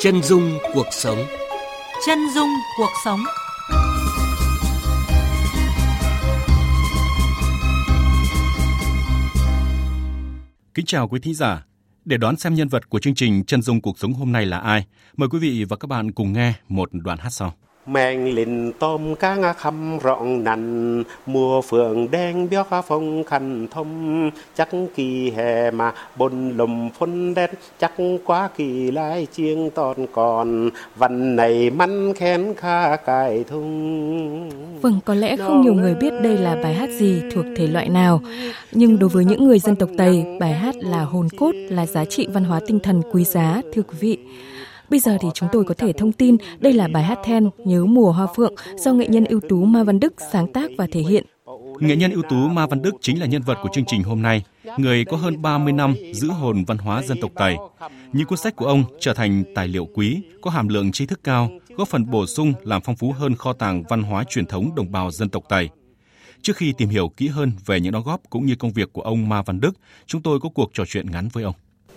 Chân dung cuộc sống. Chân dung cuộc sống. Kính chào quý thính giả. Để đón xem nhân vật của chương trình Chân dung cuộc sống hôm nay là ai, mời quý vị và các bạn cùng nghe một đoạn hát sau. Mèn lìn tôm cá ngã khăm rộng nành, Mùa phượng đen béo khá phong khăn thông Chắc kỳ hè mà bồn lùm phun đen Chắc quá kỳ lái chiêng toàn còn vần này mắn khen kha cài thung Vâng, có lẽ không nhiều người biết đây là bài hát gì thuộc thể loại nào. Nhưng đối với những người dân tộc Tây, bài hát là hồn cốt, là giá trị văn hóa tinh thần quý giá, thưa quý vị. Bây giờ thì chúng tôi có thể thông tin đây là bài hát then Nhớ mùa hoa phượng do nghệ nhân ưu tú Ma Văn Đức sáng tác và thể hiện. Nghệ nhân ưu tú Ma Văn Đức chính là nhân vật của chương trình hôm nay, người có hơn 30 năm giữ hồn văn hóa dân tộc Tây. Những cuốn sách của ông trở thành tài liệu quý, có hàm lượng tri thức cao, góp phần bổ sung làm phong phú hơn kho tàng văn hóa truyền thống đồng bào dân tộc Tây. Trước khi tìm hiểu kỹ hơn về những đóng góp cũng như công việc của ông Ma Văn Đức, chúng tôi có cuộc trò chuyện ngắn với ông.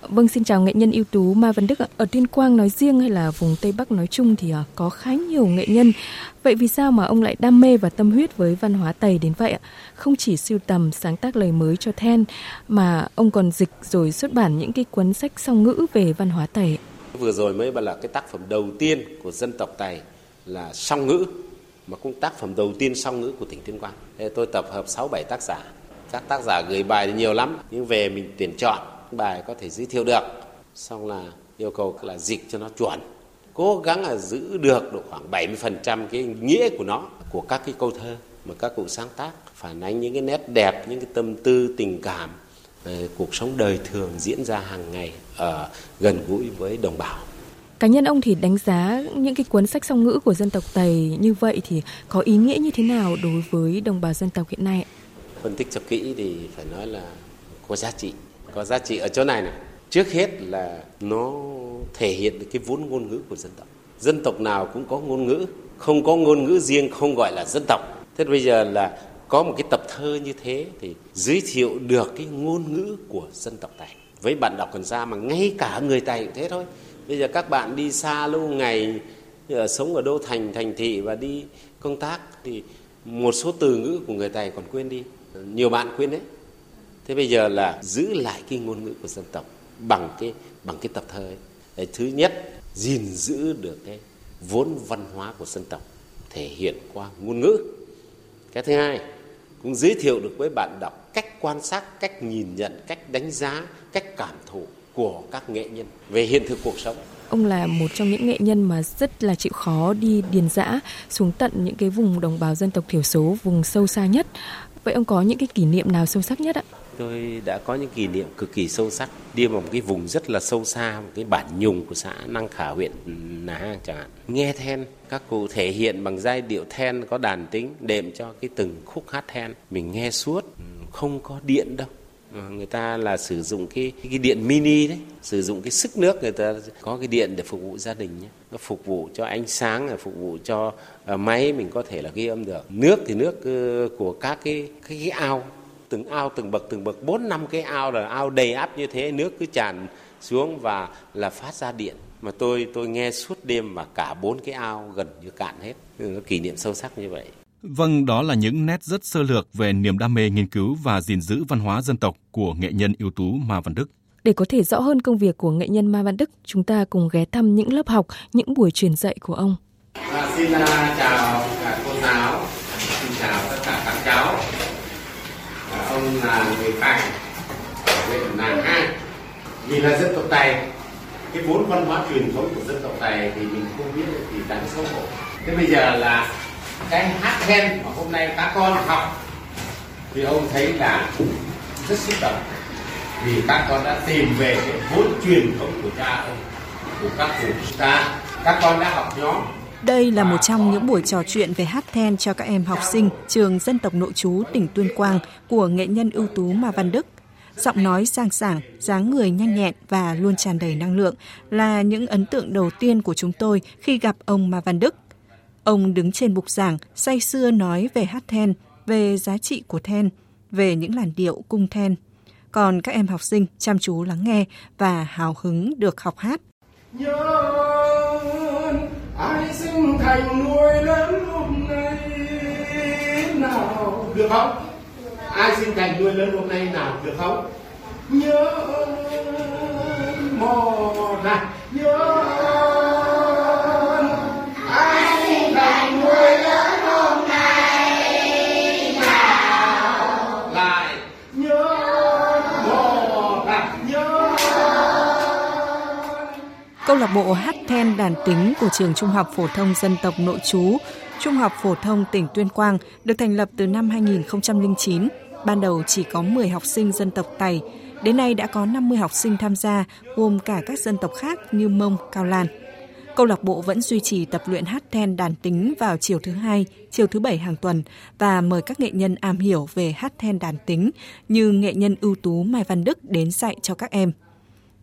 Vâng, xin chào nghệ nhân ưu tú Ma Văn Đức ạ. Ở Tuyên Quang nói riêng hay là vùng Tây Bắc nói chung thì à, có khá nhiều nghệ nhân. Vậy vì sao mà ông lại đam mê và tâm huyết với văn hóa Tây đến vậy ạ? Không chỉ sưu tầm sáng tác lời mới cho then mà ông còn dịch rồi xuất bản những cái cuốn sách song ngữ về văn hóa Tây. Vừa rồi mới là cái tác phẩm đầu tiên của dân tộc Tây là song ngữ mà cũng tác phẩm đầu tiên song ngữ của tỉnh Tuyên Quang. Thế tôi tập hợp 6 7 tác giả. Các tác giả gửi bài thì nhiều lắm, nhưng về mình tuyển chọn bài có thể giới thiệu được. Xong là yêu cầu là dịch cho nó chuẩn. Cố gắng là giữ được độ khoảng 70% cái nghĩa của nó của các cái câu thơ mà các cụ sáng tác phản ánh những cái nét đẹp những cái tâm tư tình cảm về cuộc sống đời thường diễn ra hàng ngày ở gần gũi với đồng bào. Cá nhân ông thì đánh giá những cái cuốn sách song ngữ của dân tộc Tây như vậy thì có ý nghĩa như thế nào đối với đồng bào dân tộc hiện nay? Phân tích cho kỹ thì phải nói là có giá trị có giá trị ở chỗ này này. Trước hết là nó thể hiện được cái vốn ngôn ngữ của dân tộc. Dân tộc nào cũng có ngôn ngữ, không có ngôn ngữ riêng, không gọi là dân tộc. Thế bây giờ là có một cái tập thơ như thế thì giới thiệu được cái ngôn ngữ của dân tộc này. Với bạn đọc cần ra mà ngay cả người tài cũng thế thôi. Bây giờ các bạn đi xa lâu ngày ở sống ở đô thành thành thị và đi công tác thì một số từ ngữ của người tài còn quên đi. Nhiều bạn quên đấy thế bây giờ là giữ lại cái ngôn ngữ của dân tộc bằng cái bằng cái tập thơ ấy. Đấy, thứ nhất gìn giữ được cái vốn văn hóa của dân tộc thể hiện qua ngôn ngữ. Cái thứ hai cũng giới thiệu được với bạn đọc cách quan sát cách nhìn nhận cách đánh giá cách cảm thụ của các nghệ nhân về hiện thực cuộc sống. Ông là một trong những nghệ nhân mà rất là chịu khó đi điền dã xuống tận những cái vùng đồng bào dân tộc thiểu số vùng sâu xa nhất. Vậy ông có những cái kỷ niệm nào sâu sắc nhất ạ? Tôi đã có những kỷ niệm cực kỳ sâu sắc đi vào một cái vùng rất là sâu xa một cái bản nhùng của xã Năng Khả huyện Nà Hang chẳng hạn. Nghe then các cụ thể hiện bằng giai điệu then có đàn tính đệm cho cái từng khúc hát then. Mình nghe suốt không có điện đâu. Ờ, người ta là sử dụng cái cái điện mini đấy sử dụng cái sức nước người ta có cái điện để phục vụ gia đình nhé. Nó phục vụ cho ánh sáng phục vụ cho ờ, máy mình có thể là ghi âm được. Nước thì nước ờ, của các cái cái, cái ao từng ao từng bậc từng bậc bốn năm cái ao là ao đầy áp như thế nước cứ tràn xuống và là phát ra điện mà tôi tôi nghe suốt đêm mà cả bốn cái ao gần như cạn hết nó kỷ niệm sâu sắc như vậy Vâng, đó là những nét rất sơ lược về niềm đam mê nghiên cứu và gìn giữ văn hóa dân tộc của nghệ nhân ưu tú Ma Văn Đức. Để có thể rõ hơn công việc của nghệ nhân Ma Văn Đức, chúng ta cùng ghé thăm những lớp học, những buổi truyền dạy của ông. À, xin chào cả cô giáo, xin chào tất cả các cháu ông à, là người Tài ở huyện Nàng hai vì là dân tộc Tài cái vốn văn hóa truyền thống của dân tộc Tài thì mình không biết thì đáng xấu hổ. Thế bây giờ là cái hát then mà hôm nay các con học thì ông thấy là rất xúc động. Vì các con đã tìm về cái vốn truyền thống của cha ông, của các cụ chúng ta. Các con đã học nhóm đây là một trong những buổi trò chuyện về hát then cho các em học sinh trường dân tộc nội trú tỉnh Tuyên Quang của nghệ nhân ưu tú Ma Văn Đức. Giọng nói sang sảng, dáng người nhanh nhẹn và luôn tràn đầy năng lượng là những ấn tượng đầu tiên của chúng tôi khi gặp ông Ma Văn Đức. Ông đứng trên bục giảng, say sưa nói về hát then, về giá trị của then, về những làn điệu cung then. Còn các em học sinh chăm chú lắng nghe và hào hứng được học hát. Yeah ai sinh thành nuôi lớn hôm nay nào? Được không? Ai sinh thành nuôi lớn hôm nay nào? Được không? Nhớ mò này, nhớ Câu lạc bộ hát then đàn tính của trường Trung học phổ thông dân tộc nội trú, Trung học phổ thông tỉnh Tuyên Quang được thành lập từ năm 2009. Ban đầu chỉ có 10 học sinh dân tộc Tày, đến nay đã có 50 học sinh tham gia, gồm cả các dân tộc khác như Mông, Cao Lan. Câu lạc bộ vẫn duy trì tập luyện hát then đàn tính vào chiều thứ hai, chiều thứ bảy hàng tuần và mời các nghệ nhân am hiểu về hát then đàn tính như nghệ nhân ưu tú Mai Văn Đức đến dạy cho các em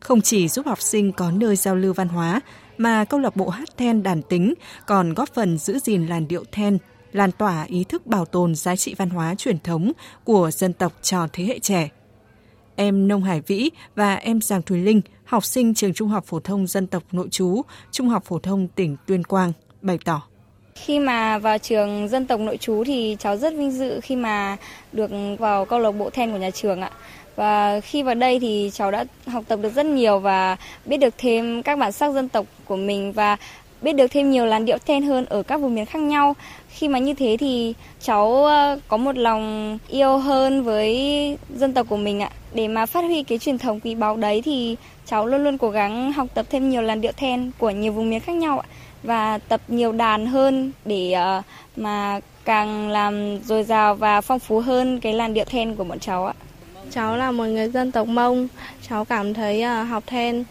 không chỉ giúp học sinh có nơi giao lưu văn hóa mà câu lạc bộ hát then đàn tính còn góp phần giữ gìn làn điệu then, lan tỏa ý thức bảo tồn giá trị văn hóa truyền thống của dân tộc cho thế hệ trẻ. Em Nông Hải Vĩ và em Giàng Thùy Linh, học sinh trường Trung học phổ thông dân tộc nội trú, Trung học phổ thông tỉnh Tuyên Quang, bày tỏ. Khi mà vào trường dân tộc nội trú thì cháu rất vinh dự khi mà được vào câu lạc bộ then của nhà trường ạ. Và khi vào đây thì cháu đã học tập được rất nhiều và biết được thêm các bản sắc dân tộc của mình và biết được thêm nhiều làn điệu then hơn ở các vùng miền khác nhau. Khi mà như thế thì cháu ờ, có một lòng yêu hơn với dân tộc của mình ạ. Để mà phát huy cái truyền thống quý báu đấy thì cháu luôn luôn cố gắng học tập thêm nhiều làn điệu then của nhiều vùng miền khác nhau ạ và tập nhiều đàn hơn để ờ, mà càng làm dồi dào và phong phú hơn cái làn điệu then của bọn cháu ạ. Cháu là một người dân tộc Mông, cháu cảm thấy à, học then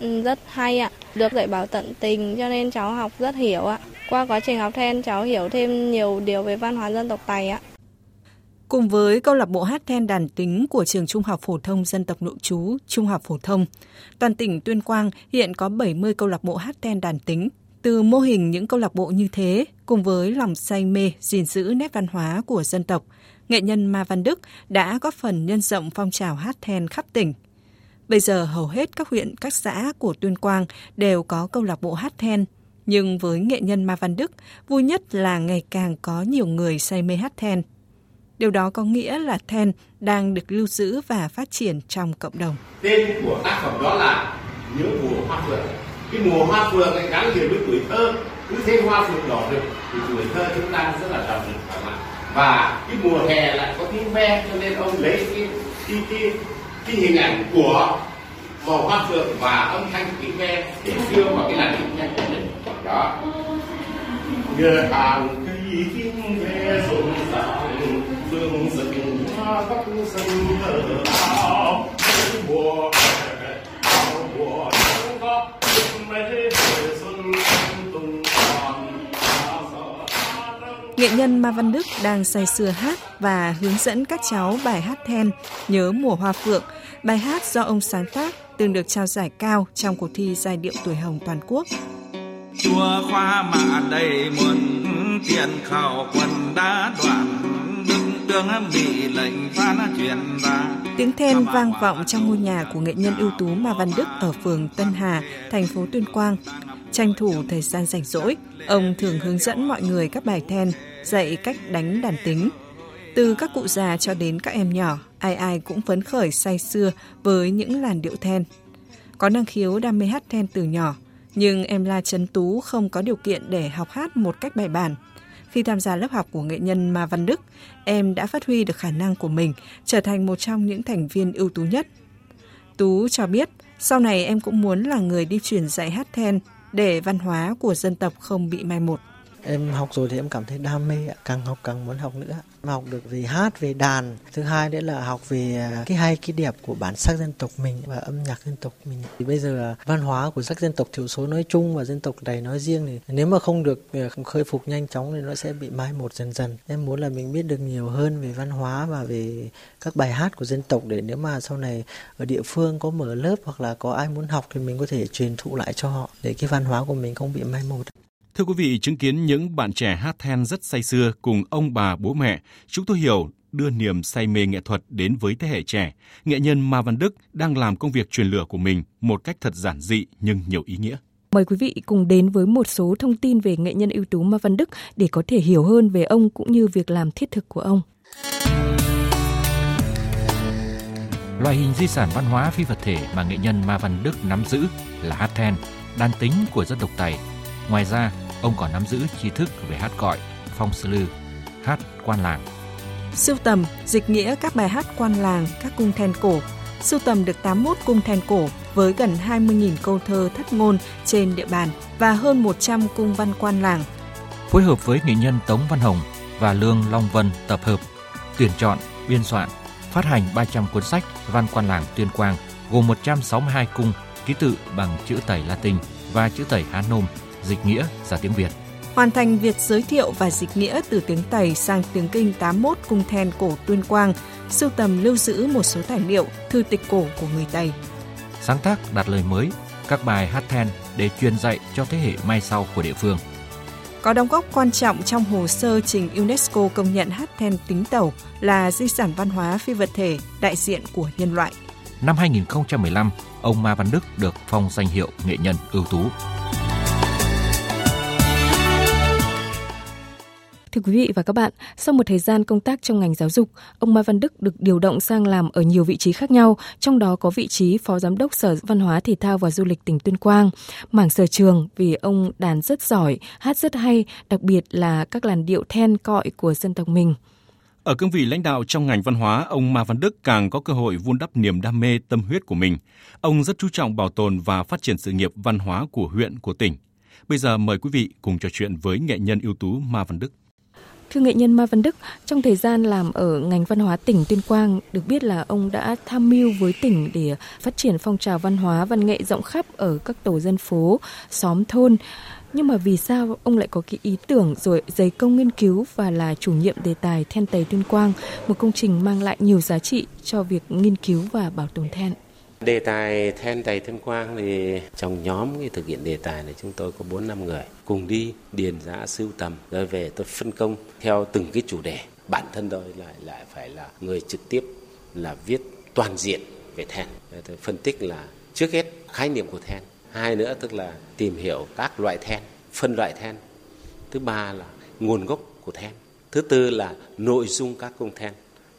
ừ, rất hay ạ, được dạy bảo tận tình cho nên cháu học rất hiểu ạ. Qua quá trình học then cháu hiểu thêm nhiều điều về văn hóa dân tộc Tày ạ. Cùng với câu lạc bộ hát then đàn tính của trường Trung học phổ thông dân tộc nội trú, Trung học phổ thông, toàn tỉnh Tuyên Quang hiện có 70 câu lạc bộ hát then đàn tính. Từ mô hình những câu lạc bộ như thế, cùng với lòng say mê gìn giữ nét văn hóa của dân tộc, nghệ nhân Ma Văn Đức đã góp phần nhân rộng phong trào hát then khắp tỉnh. Bây giờ hầu hết các huyện, các xã của Tuyên Quang đều có câu lạc bộ hát then, nhưng với nghệ nhân Ma Văn Đức, vui nhất là ngày càng có nhiều người say mê hát then. Điều đó có nghĩa là then đang được lưu giữ và phát triển trong cộng đồng. tên của tác phẩm đó là nhớ mùa hoa phượng cái mùa hoa phượng lại gắn liền với tuổi thơ. Cứ thấy hoa phượng đỏ được thì tuổi thơ chúng ta rất là đầm rực thoải mái. Và cái mùa hè lại có tiếng ve cho nên ông lấy cái cái cái, cái hình ảnh của màu hoa phượng và âm thanh tiếng ve để đưa vào cái làn điệu nhanh của mình. Đó. Nhờ hàng cây tiếng ve rộn ràng phương rực hoa góc sân thờ áo mùa Nghệ nhân Ma Văn Đức đang say sưa hát và hướng dẫn các cháu bài hát then Nhớ mùa hoa phượng, bài hát do ông sáng tác từng được trao giải cao trong cuộc thi giai điệu tuổi hồng toàn quốc. chùa khoa mạ đầy muôn tiền khảo quần đã đoạn đức tương bị lệnh phán truyền ra Tiếng then vang vọng trong ngôi nhà của nghệ nhân ưu tú Ma Văn Đức ở phường Tân Hà, thành phố Tuyên Quang. Tranh thủ thời gian rảnh rỗi, ông thường hướng dẫn mọi người các bài then, dạy cách đánh đàn tính. Từ các cụ già cho đến các em nhỏ, ai ai cũng phấn khởi say sưa với những làn điệu then. Có năng khiếu đam mê hát then từ nhỏ, nhưng em La Trấn Tú không có điều kiện để học hát một cách bài bản. Khi tham gia lớp học của nghệ nhân Ma Văn Đức, em đã phát huy được khả năng của mình, trở thành một trong những thành viên ưu tú nhất. Tú cho biết, sau này em cũng muốn là người đi truyền dạy hát then để văn hóa của dân tộc không bị mai một. Em học rồi thì em cảm thấy đam mê, càng học càng muốn học nữa. Em học được về hát, về đàn. Thứ hai nữa là học về à, cái hay cái đẹp của bản sắc dân tộc mình và âm nhạc dân tộc mình. Thì bây giờ văn hóa của các dân tộc thiểu số nói chung và dân tộc này nói riêng thì nếu mà không được à, khôi phục nhanh chóng thì nó sẽ bị mai một dần dần. Em muốn là mình biết được nhiều hơn về văn hóa và về các bài hát của dân tộc để nếu mà sau này ở địa phương có mở lớp hoặc là có ai muốn học thì mình có thể truyền thụ lại cho họ để cái văn hóa của mình không bị mai một. Thưa quý vị, chứng kiến những bạn trẻ hát then rất say sưa cùng ông bà bố mẹ, chúng tôi hiểu đưa niềm say mê nghệ thuật đến với thế hệ trẻ, nghệ nhân Ma Văn Đức đang làm công việc truyền lửa của mình một cách thật giản dị nhưng nhiều ý nghĩa. Mời quý vị cùng đến với một số thông tin về nghệ nhân ưu tú Ma Văn Đức để có thể hiểu hơn về ông cũng như việc làm thiết thực của ông. Loại hình di sản văn hóa phi vật thể mà nghệ nhân Ma Văn Đức nắm giữ là hát then, đàn tính của dân tộc Tày. Ngoài ra, ông còn nắm giữ tri thức về hát cọi, phong sư lư, hát quan làng. Sưu tầm, dịch nghĩa các bài hát quan làng, các cung then cổ. Sưu tầm được 81 cung then cổ với gần 20.000 câu thơ thất ngôn trên địa bàn và hơn 100 cung văn quan làng. Phối hợp với nghệ nhân Tống Văn Hồng và Lương Long Vân tập hợp, tuyển chọn, biên soạn, phát hành 300 cuốn sách văn quan làng Tuyên Quang gồm 162 cung ký tự bằng chữ tẩy Latin và chữ tẩy Hán Nôm, dịch nghĩa ra tiếng Việt. Hoàn thành việc giới thiệu và dịch nghĩa từ tiếng Tây sang tiếng Kinh 81 cung then cổ Tuyên Quang, sưu tầm lưu giữ một số tài liệu, thư tịch cổ của người Tây. Sáng tác đặt lời mới, các bài hát then để truyền dạy cho thế hệ mai sau của địa phương. Có đóng góp quan trọng trong hồ sơ trình UNESCO công nhận hát then tính tẩu là di sản văn hóa phi vật thể đại diện của nhân loại. Năm 2015, ông Ma Văn Đức được phong danh hiệu nghệ nhân ưu tú. Thưa quý vị và các bạn, sau một thời gian công tác trong ngành giáo dục, ông Mai Văn Đức được điều động sang làm ở nhiều vị trí khác nhau, trong đó có vị trí Phó Giám đốc Sở Văn hóa Thể thao và Du lịch tỉnh Tuyên Quang. Mảng sở trường vì ông đàn rất giỏi, hát rất hay, đặc biệt là các làn điệu then cọi của dân tộc mình. Ở cương vị lãnh đạo trong ngành văn hóa, ông Ma Văn Đức càng có cơ hội vun đắp niềm đam mê tâm huyết của mình. Ông rất chú trọng bảo tồn và phát triển sự nghiệp văn hóa của huyện, của tỉnh. Bây giờ mời quý vị cùng trò chuyện với nghệ nhân ưu tú Ma Văn Đức. Thưa nghệ nhân Mai Văn Đức, trong thời gian làm ở ngành văn hóa tỉnh Tuyên Quang, được biết là ông đã tham mưu với tỉnh để phát triển phong trào văn hóa văn nghệ rộng khắp ở các tổ dân phố, xóm thôn. Nhưng mà vì sao ông lại có cái ý tưởng rồi dày công nghiên cứu và là chủ nhiệm đề tài then tày Tuyên Quang, một công trình mang lại nhiều giá trị cho việc nghiên cứu và bảo tồn then? Đề tài then tày thêm Quang thì trong nhóm cái thực hiện đề tài này chúng tôi có 4 năm người cùng đi điền giã sưu tầm rồi về tôi phân công theo từng cái chủ đề. Bản thân tôi lại lại phải là người trực tiếp là viết toàn diện về then. Tôi phân tích là trước hết khái niệm của then, hai nữa tức là tìm hiểu các loại then, phân loại then. Thứ ba là nguồn gốc của then. Thứ tư là nội dung các cung then.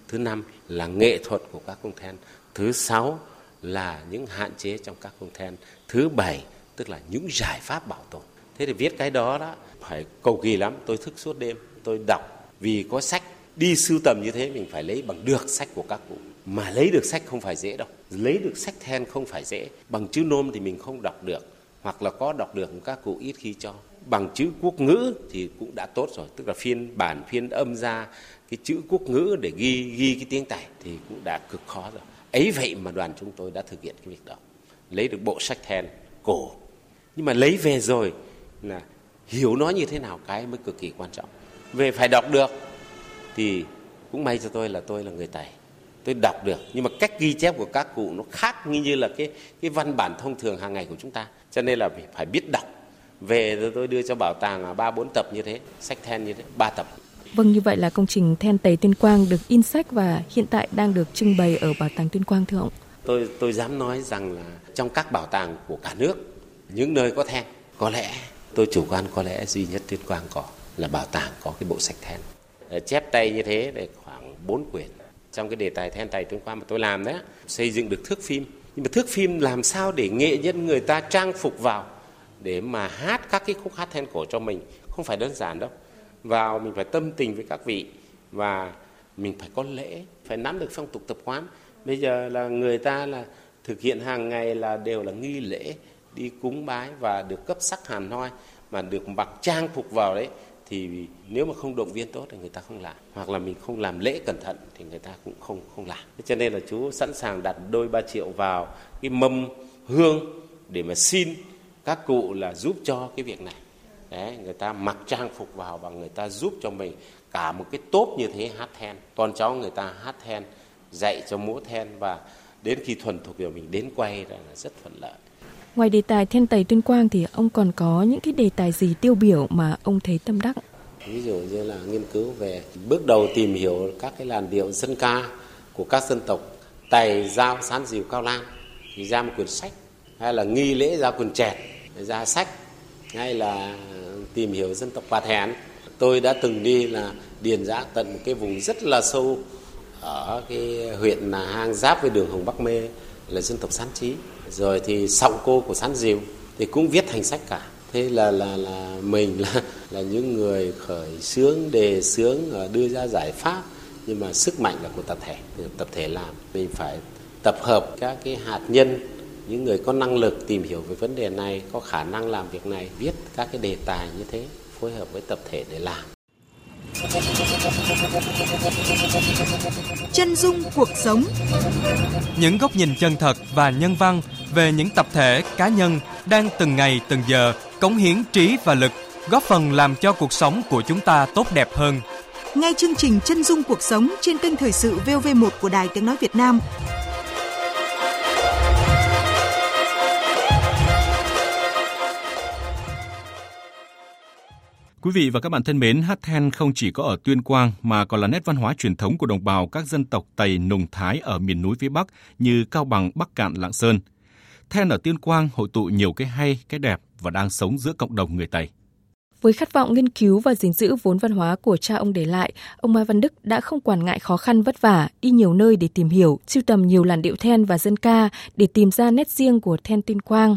Thứ năm là nghệ thuật của các cung then. Thứ sáu là những hạn chế trong các công then. Thứ bảy tức là những giải pháp bảo tồn. Thế thì viết cái đó đó phải cầu kỳ lắm. Tôi thức suốt đêm, tôi đọc. Vì có sách đi sưu tầm như thế mình phải lấy bằng được sách của các cụ. Mà lấy được sách không phải dễ đâu. Lấy được sách then không phải dễ. Bằng chữ nôm thì mình không đọc được. Hoặc là có đọc được các cụ ít khi cho. Bằng chữ quốc ngữ thì cũng đã tốt rồi. Tức là phiên bản phiên âm ra cái chữ quốc ngữ để ghi ghi cái tiếng tày thì cũng đã cực khó rồi ấy vậy mà đoàn chúng tôi đã thực hiện cái việc đó. Lấy được bộ sách then, cổ. Nhưng mà lấy về rồi là hiểu nó như thế nào cái mới cực kỳ quan trọng. Về phải đọc được thì cũng may cho tôi là tôi là người tài tôi đọc được. Nhưng mà cách ghi chép của các cụ nó khác như như là cái cái văn bản thông thường hàng ngày của chúng ta. Cho nên là phải biết đọc. Về rồi tôi đưa cho bảo tàng à, ba, bốn tập như thế, sách then như thế, ba tập. Vâng, như vậy là công trình then tày Tuyên Quang được in sách và hiện tại đang được trưng bày ở Bảo tàng Tuyên Quang thưa ông. Tôi tôi dám nói rằng là trong các bảo tàng của cả nước, những nơi có then, có lẽ tôi chủ quan có lẽ duy nhất Tuyên Quang có là bảo tàng có cái bộ sách then. Ờ, chép tay như thế để khoảng 4 quyển. Trong cái đề tài then tày Tuyên Quang mà tôi làm đấy, xây dựng được thước phim. Nhưng mà thước phim làm sao để nghệ nhân người ta trang phục vào để mà hát các cái khúc hát then cổ cho mình không phải đơn giản đâu vào mình phải tâm tình với các vị và mình phải có lễ, phải nắm được phong tục tập quán. Bây giờ là người ta là thực hiện hàng ngày là đều là nghi lễ, đi cúng bái và được cấp sắc hàn hoi mà được mặc trang phục vào đấy thì nếu mà không động viên tốt thì người ta không làm. Hoặc là mình không làm lễ cẩn thận thì người ta cũng không không làm. Cho nên là chú sẵn sàng đặt đôi ba triệu vào cái mâm hương để mà xin các cụ là giúp cho cái việc này. Đấy, người ta mặc trang phục vào và người ta giúp cho mình cả một cái tốp như thế hát then. Con cháu người ta hát then dạy cho múa then và đến khi thuần thục rồi mình đến quay là rất thuận lợi. Ngoài đề tài then tày tuyên quang thì ông còn có những cái đề tài gì tiêu biểu mà ông thấy tâm đắc? ví dụ như là nghiên cứu về bước đầu tìm hiểu các cái làn điệu dân ca của các dân tộc Tày, Giao, Sán, Diều, Cao Lan thì ra một quyển sách hay là nghi lễ ra quần chẹt ra sách hay là tìm hiểu dân tộc Bà Thèn tôi đã từng đi là điền giã tận một cái vùng rất là sâu ở cái huyện là hang giáp với đường Hồng Bắc Mê là dân tộc Sán Trí rồi thì sọng cô của Sán Diều thì cũng viết thành sách cả. Thế là là là mình là là những người khởi xướng, đề xướng ờ, đưa ra giải pháp. Nhưng mà sức mạnh là của tập thể tập thể làm. Mình phải tập hợp các cái hạt nhân những người có năng lực tìm hiểu về vấn đề này có khả năng làm việc này viết các cái đề tài như thế phối hợp với tập thể để làm Chân dung cuộc sống Những góc nhìn chân thật và nhân văn về những tập thể, cá nhân đang từng ngày từng giờ cống hiến trí và lực, góp phần làm cho cuộc sống của chúng ta tốt đẹp hơn. Nghe chương trình Chân dung cuộc sống trên kênh Thời sự VOV1 của Đài Tiếng Nói Việt Nam Quý vị và các bạn thân mến, hát then không chỉ có ở Tuyên Quang mà còn là nét văn hóa truyền thống của đồng bào các dân tộc Tây Nùng Thái ở miền núi phía Bắc như Cao Bằng, Bắc Cạn, Lạng Sơn. Then ở Tuyên Quang hội tụ nhiều cái hay, cái đẹp và đang sống giữa cộng đồng người Tây. Với khát vọng nghiên cứu và gìn giữ vốn văn hóa của cha ông để lại, ông Mai Văn Đức đã không quản ngại khó khăn vất vả, đi nhiều nơi để tìm hiểu, sưu tầm nhiều làn điệu then và dân ca để tìm ra nét riêng của then Tuyên Quang.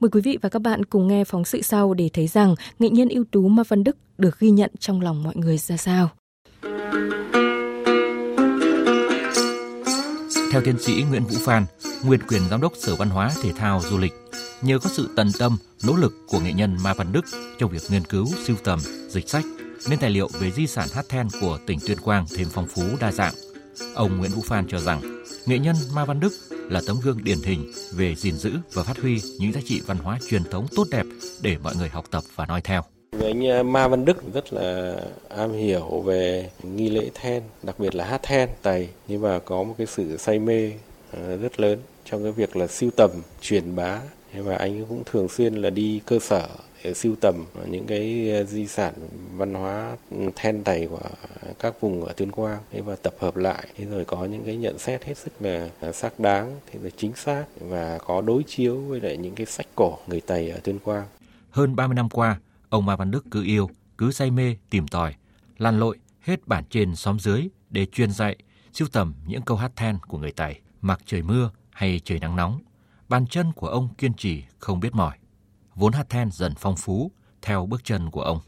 Mời quý vị và các bạn cùng nghe phóng sự sau để thấy rằng nghệ nhân ưu tú Ma Văn Đức được ghi nhận trong lòng mọi người ra sao. Theo tiến sĩ Nguyễn Vũ Phan, nguyên quyền giám đốc Sở Văn hóa Thể thao Du lịch, nhờ có sự tận tâm, nỗ lực của nghệ nhân Ma Văn Đức trong việc nghiên cứu, sưu tầm, dịch sách, nên tài liệu về di sản hát then của tỉnh Tuyên Quang thêm phong phú đa dạng. Ông Nguyễn Vũ Phan cho rằng, nghệ nhân Ma Văn Đức là tấm gương điển hình về gìn giữ và phát huy những giá trị văn hóa truyền thống tốt đẹp để mọi người học tập và noi theo. Anh à, Ma Văn Đức rất là am hiểu về nghi lễ then, đặc biệt là hát then, tày, nhưng mà có một cái sự say mê à, rất lớn trong cái việc là siêu tầm, truyền bá và anh cũng thường xuyên là đi cơ sở sưu tầm những cái ờ, di sản văn hóa then tày của các vùng ở Tuyên Quang và tập hợp lại thế rồi có những cái nhận xét hết sức là ờ, xác đáng thế là chính xác và có đối chiếu với lại những cái sách cổ người Tày ở Tuyên Quang. Hơn 30 năm qua, ông Ma Văn Đức cứ yêu, cứ say mê tìm tòi, lăn lội hết bản trên xóm dưới để truyền dạy, sưu tầm những câu hát then của người Tày, mặc trời mưa hay trời nắng nóng. Bàn chân của ông kiên trì không biết mỏi. Vốn hát then dần phong phú theo bước chân của ông.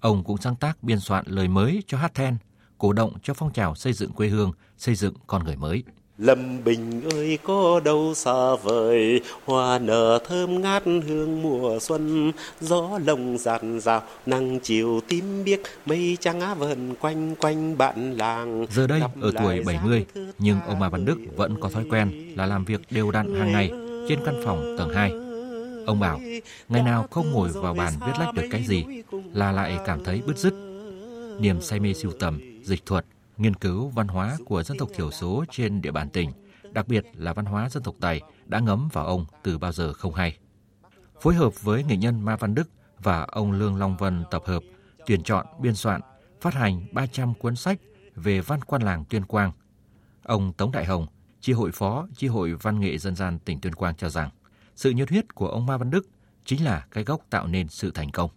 Ông cũng sáng tác biên soạn lời mới cho hát then, cổ động cho phong trào xây dựng quê hương, xây dựng con người mới. Lâm Bình ơi có đâu xa vời, hoa nở thơm ngát hương mùa xuân, gió lồng dàn dào, nắng chiều tím biếc, mây trắng vần quanh quanh bạn làng. Giờ đây ở tuổi 70, nhưng ông Mai Văn Đức vẫn có thói quen là làm việc đều đặn hàng ngày trên căn phòng tầng 2. Ông bảo, ngày nào không ngồi vào bàn viết lách được cái gì là lại cảm thấy bứt rứt. Niềm say mê sưu tầm, dịch thuật, nghiên cứu văn hóa của dân tộc thiểu số trên địa bàn tỉnh, đặc biệt là văn hóa dân tộc Tày đã ngấm vào ông từ bao giờ không hay. Phối hợp với nghệ nhân Ma Văn Đức và ông Lương Long Vân tập hợp, tuyển chọn, biên soạn, phát hành 300 cuốn sách về văn quan làng Tuyên Quang. Ông Tống Đại Hồng, chi hội phó chi hội văn nghệ dân gian tỉnh Tuyên Quang cho rằng, sự nhiệt huyết của ông Ma Văn Đức chính là cái gốc tạo nên sự thành công.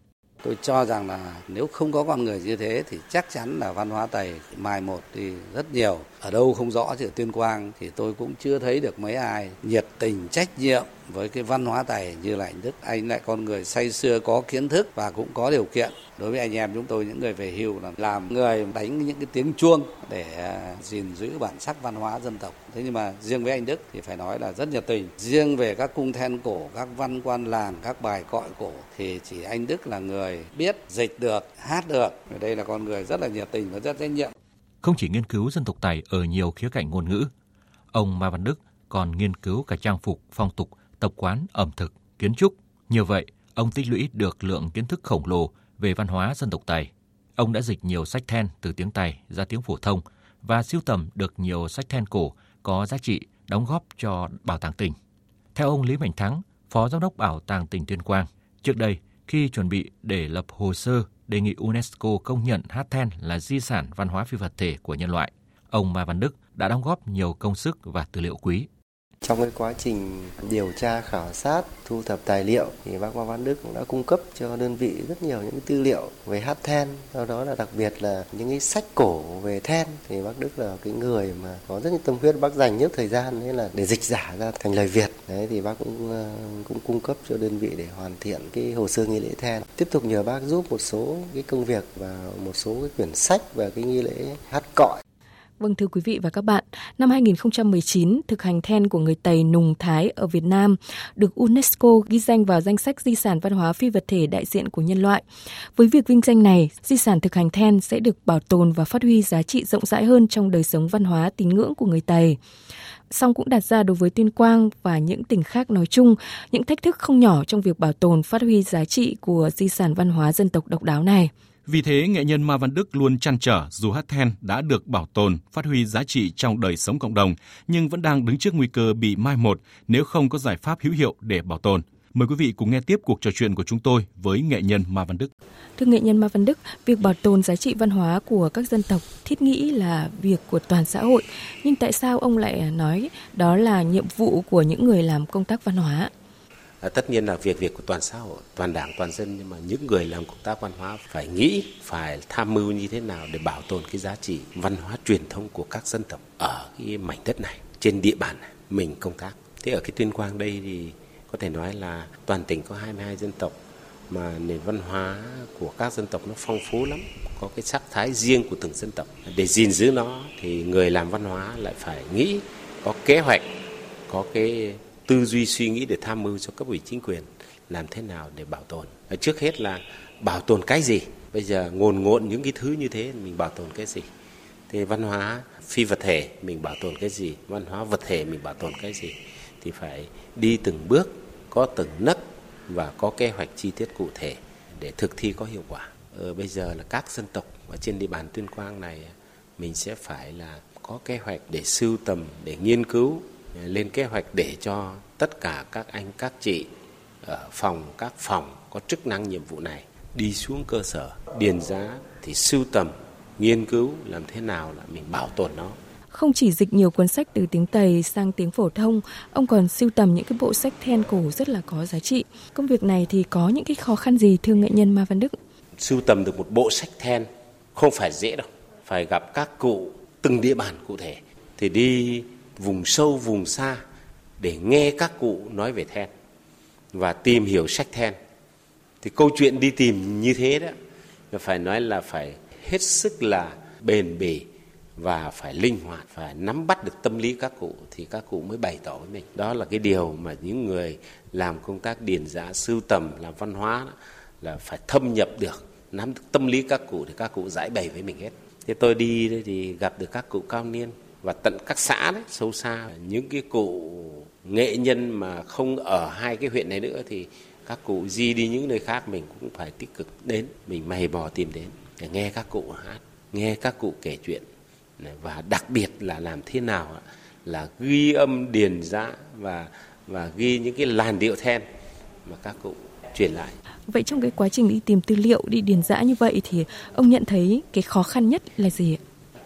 Tôi cho rằng là nếu không có con người như thế thì chắc chắn là văn hóa Tày mai một thì rất nhiều. Ở đâu không rõ thì ở Tuyên Quang thì tôi cũng chưa thấy được mấy ai nhiệt tình trách nhiệm với cái văn hóa Tày như là anh Đức. Anh lại con người say xưa có kiến thức và cũng có điều kiện. Đối với anh em chúng tôi những người về hưu là làm người đánh những cái tiếng chuông để à, gìn giữ bản sắc văn hóa dân tộc. Thế nhưng mà riêng với anh Đức thì phải nói là rất nhiệt tình. Riêng về các cung then cổ, các văn quan làng, các bài cọi cổ thì chỉ anh Đức là người biết dịch được, hát được. Ở đây là con người rất là nhiệt tình và rất trách nhiệm. Không chỉ nghiên cứu dân tộc tài ở nhiều khía cạnh ngôn ngữ, ông Ma Văn Đức còn nghiên cứu cả trang phục, phong tục, tập quán, ẩm thực, kiến trúc. Như vậy, ông tích lũy được lượng kiến thức khổng lồ về văn hóa dân tộc tài. Ông đã dịch nhiều sách then từ tiếng tài ra tiếng phổ thông và siêu tầm được nhiều sách then cổ có giá trị đóng góp cho bảo tàng tỉnh. Theo ông Lý Mạnh Thắng, Phó Giám đốc Bảo tàng tỉnh Tuyên Quang, trước đây khi chuẩn bị để lập hồ sơ đề nghị UNESCO công nhận hát then là di sản văn hóa phi vật thể của nhân loại. Ông Mai Văn Đức đã đóng góp nhiều công sức và tư liệu quý. Trong cái quá trình điều tra khảo sát, thu thập tài liệu thì bác Mai Văn Đức cũng đã cung cấp cho đơn vị rất nhiều những tư liệu về hát then, do đó là đặc biệt là những cái sách cổ về then thì bác Đức là cái người mà có rất nhiều tâm huyết, bác dành nhất thời gian đấy là để dịch giả ra thành lời Việt. Đấy thì bác cũng ờ, cũng cung cấp cho đơn vị để hoàn thiện cái hồ sơ nghi lễ then. Tiếp tục nhờ bác giúp một số cái công việc và một số cái quyển sách về cái nghi lễ hát cọi Vâng thưa quý vị và các bạn, năm 2019, thực hành then của người Tây Nùng Thái ở Việt Nam được UNESCO ghi danh vào danh sách di sản văn hóa phi vật thể đại diện của nhân loại. Với việc vinh danh này, di sản thực hành then sẽ được bảo tồn và phát huy giá trị rộng rãi hơn trong đời sống văn hóa tín ngưỡng của người Tây song cũng đặt ra đối với Tuyên Quang và những tỉnh khác nói chung những thách thức không nhỏ trong việc bảo tồn phát huy giá trị của di sản văn hóa dân tộc độc đáo này. Vì thế, nghệ nhân Ma Văn Đức luôn chăn trở dù hát then đã được bảo tồn, phát huy giá trị trong đời sống cộng đồng, nhưng vẫn đang đứng trước nguy cơ bị mai một nếu không có giải pháp hữu hiệu để bảo tồn. Mời quý vị cùng nghe tiếp cuộc trò chuyện của chúng tôi với nghệ nhân Ma Văn Đức. Thưa nghệ nhân Ma Văn Đức, việc bảo tồn giá trị văn hóa của các dân tộc thiết nghĩ là việc của toàn xã hội, nhưng tại sao ông lại nói đó là nhiệm vụ của những người làm công tác văn hóa? À, tất nhiên là việc việc của toàn xã hội, toàn đảng, toàn dân nhưng mà những người làm công tác văn hóa phải nghĩ, phải tham mưu như thế nào để bảo tồn cái giá trị văn hóa truyền thống của các dân tộc ở cái mảnh đất này, trên địa bàn này, mình công tác. Thế ở cái tuyên quang đây thì có thể nói là toàn tỉnh có 22 dân tộc mà nền văn hóa của các dân tộc nó phong phú lắm có cái sắc thái riêng của từng dân tộc để gìn giữ nó thì người làm văn hóa lại phải nghĩ có kế hoạch có cái tư duy suy nghĩ để tham mưu cho cấp ủy chính quyền làm thế nào để bảo tồn. Trước hết là bảo tồn cái gì? Bây giờ ngồn ngộn những cái thứ như thế mình bảo tồn cái gì? Thì văn hóa phi vật thể mình bảo tồn cái gì? Văn hóa vật thể mình bảo tồn cái gì? Thì phải đi từng bước có từng nấc và có kế hoạch chi tiết cụ thể để thực thi có hiệu quả. Ờ, bây giờ là các dân tộc ở trên địa bàn tuyên quang này mình sẽ phải là có kế hoạch để sưu tầm để nghiên cứu lên kế hoạch để cho tất cả các anh các chị ở phòng các phòng có chức năng nhiệm vụ này đi xuống cơ sở điền giá thì sưu tầm nghiên cứu làm thế nào là mình bảo tồn nó không chỉ dịch nhiều cuốn sách từ tiếng Tây sang tiếng phổ thông, ông còn sưu tầm những cái bộ sách then cổ rất là có giá trị. Công việc này thì có những cái khó khăn gì thưa nghệ nhân Ma Văn Đức? Sưu tầm được một bộ sách then không phải dễ đâu, phải gặp các cụ từng địa bàn cụ thể thì đi vùng sâu vùng xa để nghe các cụ nói về then và tìm hiểu sách then. Thì câu chuyện đi tìm như thế đó phải nói là phải hết sức là bền bỉ và phải linh hoạt phải nắm bắt được tâm lý các cụ thì các cụ mới bày tỏ với mình. Đó là cái điều mà những người làm công tác điền giá sưu tầm làm văn hóa đó, là phải thâm nhập được nắm được tâm lý các cụ thì các cụ giải bày với mình hết. Thế tôi đi thì gặp được các cụ cao niên và tận các xã đấy sâu xa những cái cụ nghệ nhân mà không ở hai cái huyện này nữa thì các cụ di đi những nơi khác mình cũng phải tích cực đến mình mày mò tìm đến để nghe các cụ hát nghe các cụ kể chuyện và đặc biệt là làm thế nào là ghi âm điền giã và và ghi những cái làn điệu then mà các cụ truyền lại. Vậy trong cái quá trình đi tìm tư liệu, đi điền giã như vậy thì ông nhận thấy cái khó khăn nhất là gì ạ?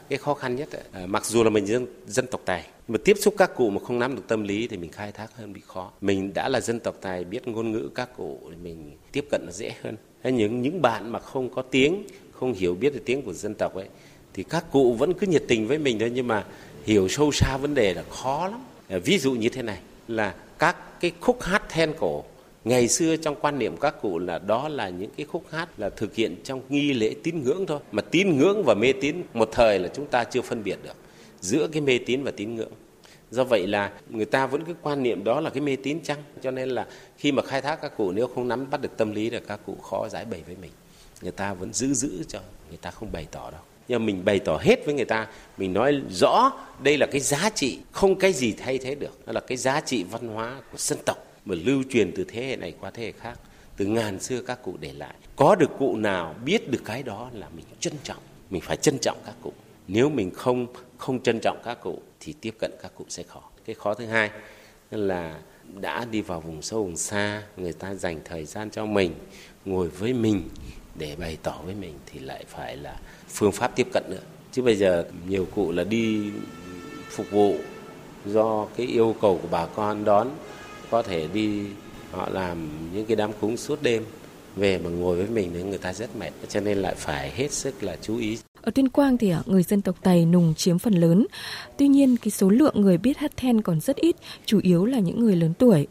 Cái khó khăn nhất ấy, à, mặc dù là mình dân dân tộc tài mà tiếp xúc các cụ mà không nắm được tâm lý thì mình khai thác hơn bị khó. Mình đã là dân tộc tài biết ngôn ngữ các cụ thì mình tiếp cận nó dễ hơn. Hay những những bạn mà không có tiếng không hiểu biết được tiếng của dân tộc ấy thì các cụ vẫn cứ nhiệt tình với mình thôi nhưng mà hiểu sâu xa vấn đề là khó lắm. À, ví dụ như thế này là các cái khúc hát then cổ ngày xưa trong quan niệm các cụ là đó là những cái khúc hát là thực hiện trong nghi lễ tín ngưỡng thôi. Mà tín ngưỡng và mê tín, một thời là chúng ta chưa phân biệt được giữa cái mê tín và tín ngưỡng. Do vậy là người ta vẫn cứ quan niệm đó là cái mê tín chăng? Cho nên là khi mà khai thác các cụ, nếu không nắm bắt được tâm lý là các cụ khó giải bày với mình. Người ta vẫn giữ giữ cho người ta không bày tỏ đâu. Nhưng mình bày tỏ hết với người ta, mình nói rõ đây là cái giá trị, không cái gì thay thế được. Đó là cái giá trị văn hóa của dân tộc mà lưu truyền từ thế hệ này qua thế hệ khác, từ ngàn xưa các cụ để lại. Có được cụ nào biết được cái đó là mình trân trọng, mình phải trân trọng các cụ. Nếu mình không không trân trọng các cụ thì tiếp cận các cụ sẽ khó. Cái khó thứ hai là đã đi vào vùng sâu, vùng xa, người ta dành thời gian cho mình, ngồi với mình để bày tỏ với mình thì lại phải là phương pháp tiếp cận nữa. Chứ bây giờ nhiều cụ là đi phục vụ do cái yêu cầu của bà con đón có thể đi họ làm những cái đám cúng suốt đêm về mà ngồi với mình thì người ta rất mệt cho nên lại phải hết sức là chú ý ở Tuyên Quang thì người dân tộc Tày nùng chiếm phần lớn. Tuy nhiên cái số lượng người biết hát then còn rất ít, chủ yếu là những người lớn tuổi.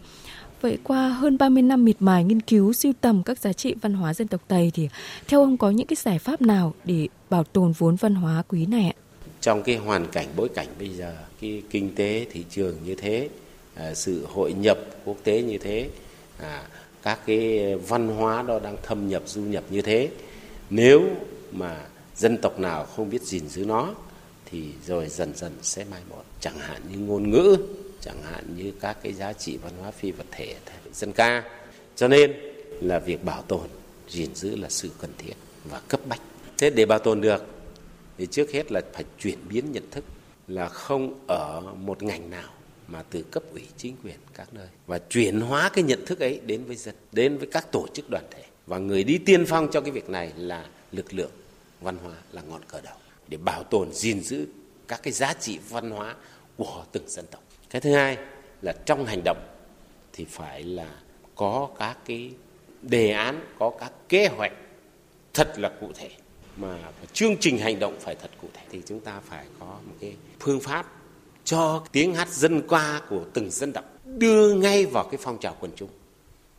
Vậy qua hơn 30 năm miệt mài nghiên cứu siêu tầm các giá trị văn hóa dân tộc Tây thì theo ông có những cái giải pháp nào để bảo tồn vốn văn hóa quý này ạ? Trong cái hoàn cảnh bối cảnh bây giờ, cái kinh tế thị trường như thế, À, sự hội nhập quốc tế như thế, à, các cái văn hóa đó đang thâm nhập du nhập như thế, nếu mà dân tộc nào không biết gìn giữ nó thì rồi dần dần sẽ mai một. Chẳng hạn như ngôn ngữ chẳng hạn như các cái giá trị văn hóa phi vật thể dân ca. Cho nên là việc bảo tồn gìn giữ là sự cần thiết và cấp bách. Thế để bảo tồn được thì trước hết là phải chuyển biến nhận thức là không ở một ngành nào mà từ cấp ủy chính quyền các nơi. Và chuyển hóa cái nhận thức ấy đến với dân, đến với các tổ chức đoàn thể. Và người đi tiên phong cho cái việc này là lực lượng văn hóa là ngọn cờ đầu để bảo tồn, gìn giữ các cái giá trị văn hóa của từng dân tộc. Cái thứ hai là trong hành động thì phải là có các cái đề án, có các kế hoạch thật là cụ thể. Mà chương trình hành động phải thật cụ thể. Thì chúng ta phải có một cái phương pháp cho tiếng hát dân qua của từng dân tộc, đưa ngay vào cái phong trào quần chúng.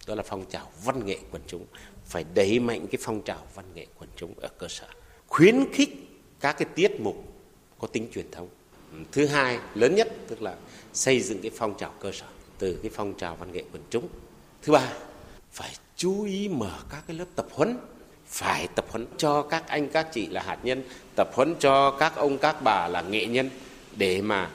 Đó là phong trào văn nghệ quần chúng. Phải đẩy mạnh cái phong trào văn nghệ quần chúng ở cơ sở, khuyến khích các cái tiết mục có tính truyền thống. Thứ hai, lớn nhất tức là xây dựng cái phong trào cơ sở từ cái phong trào văn nghệ quần chúng. Thứ ba, phải chú ý mở các cái lớp tập huấn. Phải tập huấn cho các anh, các chị là hạt nhân, tập huấn cho các ông, các bà là nghệ nhân để mà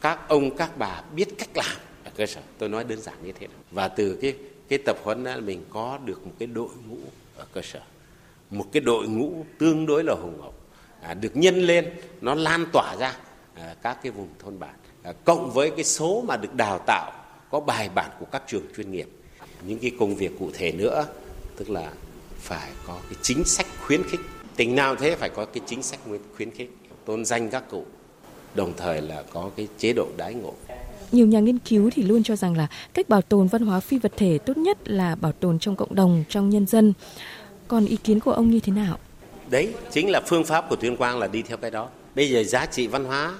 các ông các bà biết cách làm. Ở cơ sở tôi nói đơn giản như thế và từ cái cái tập huấn đó mình có được một cái đội ngũ ở cơ sở. Một cái đội ngũ tương đối là hùng hậu. À, được nhân lên nó lan tỏa ra à, các cái vùng thôn bản. À, cộng với cái số mà được đào tạo có bài bản của các trường chuyên nghiệp. Những cái công việc cụ thể nữa tức là phải có cái chính sách khuyến khích. Tỉnh nào thế phải có cái chính sách khuyến khích tôn danh các cụ đồng thời là có cái chế độ đái ngộ. Nhiều nhà nghiên cứu thì luôn cho rằng là cách bảo tồn văn hóa phi vật thể tốt nhất là bảo tồn trong cộng đồng trong nhân dân. Còn ý kiến của ông như thế nào? Đấy chính là phương pháp của tuyên quang là đi theo cái đó. Bây giờ giá trị văn hóa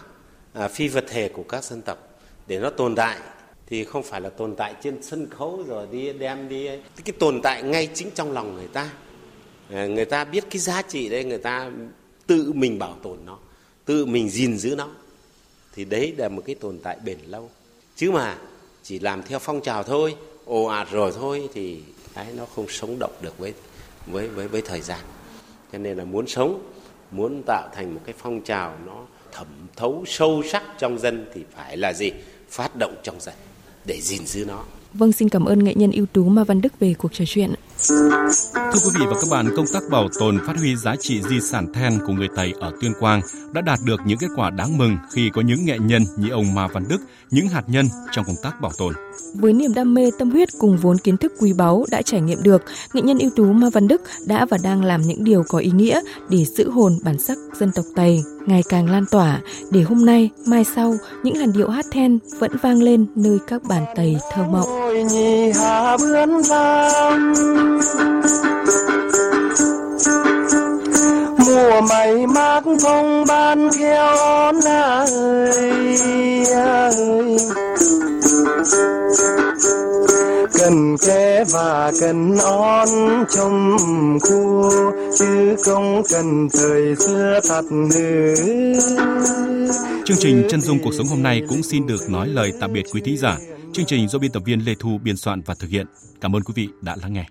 à, phi vật thể của các dân tộc để nó tồn tại thì không phải là tồn tại trên sân khấu rồi đi đem đi cái tồn tại ngay chính trong lòng người ta. À, người ta biết cái giá trị đấy người ta tự mình bảo tồn nó tự mình gìn giữ nó thì đấy là một cái tồn tại bền lâu. Chứ mà chỉ làm theo phong trào thôi ồ ạt rồi thôi thì cái nó không sống động được với với với với thời gian. Cho nên là muốn sống muốn tạo thành một cái phong trào nó thẩm thấu sâu sắc trong dân thì phải là gì? Phát động trong dân để gìn giữ nó. Vâng, xin cảm ơn nghệ nhân ưu tú Ma Văn Đức về cuộc trò chuyện. Thưa quý vị và các bạn, công tác bảo tồn phát huy giá trị di sản then của người Tây ở Tuyên Quang đã đạt được những kết quả đáng mừng khi có những nghệ nhân như ông Ma Văn Đức, những hạt nhân trong công tác bảo tồn. Với niềm đam mê tâm huyết cùng vốn kiến thức quý báu đã trải nghiệm được, nghệ nhân ưu tú Ma Văn Đức đã và đang làm những điều có ý nghĩa để giữ hồn bản sắc dân tộc Tây ngày càng lan tỏa để hôm nay, mai sau những làn điệu hát then vẫn vang lên nơi các bản Tây thơ mộng mùa mày mát phong ban khéo ơi, ơi cần kẽ và cần on trong khu chứ không cần thời xưa thật nữ Chương trình chân dung cuộc sống hôm nay cũng xin được nói lời tạm biệt quý thính giả. Chương trình do biên tập viên Lê Thu biên soạn và thực hiện. Cảm ơn quý vị đã lắng nghe.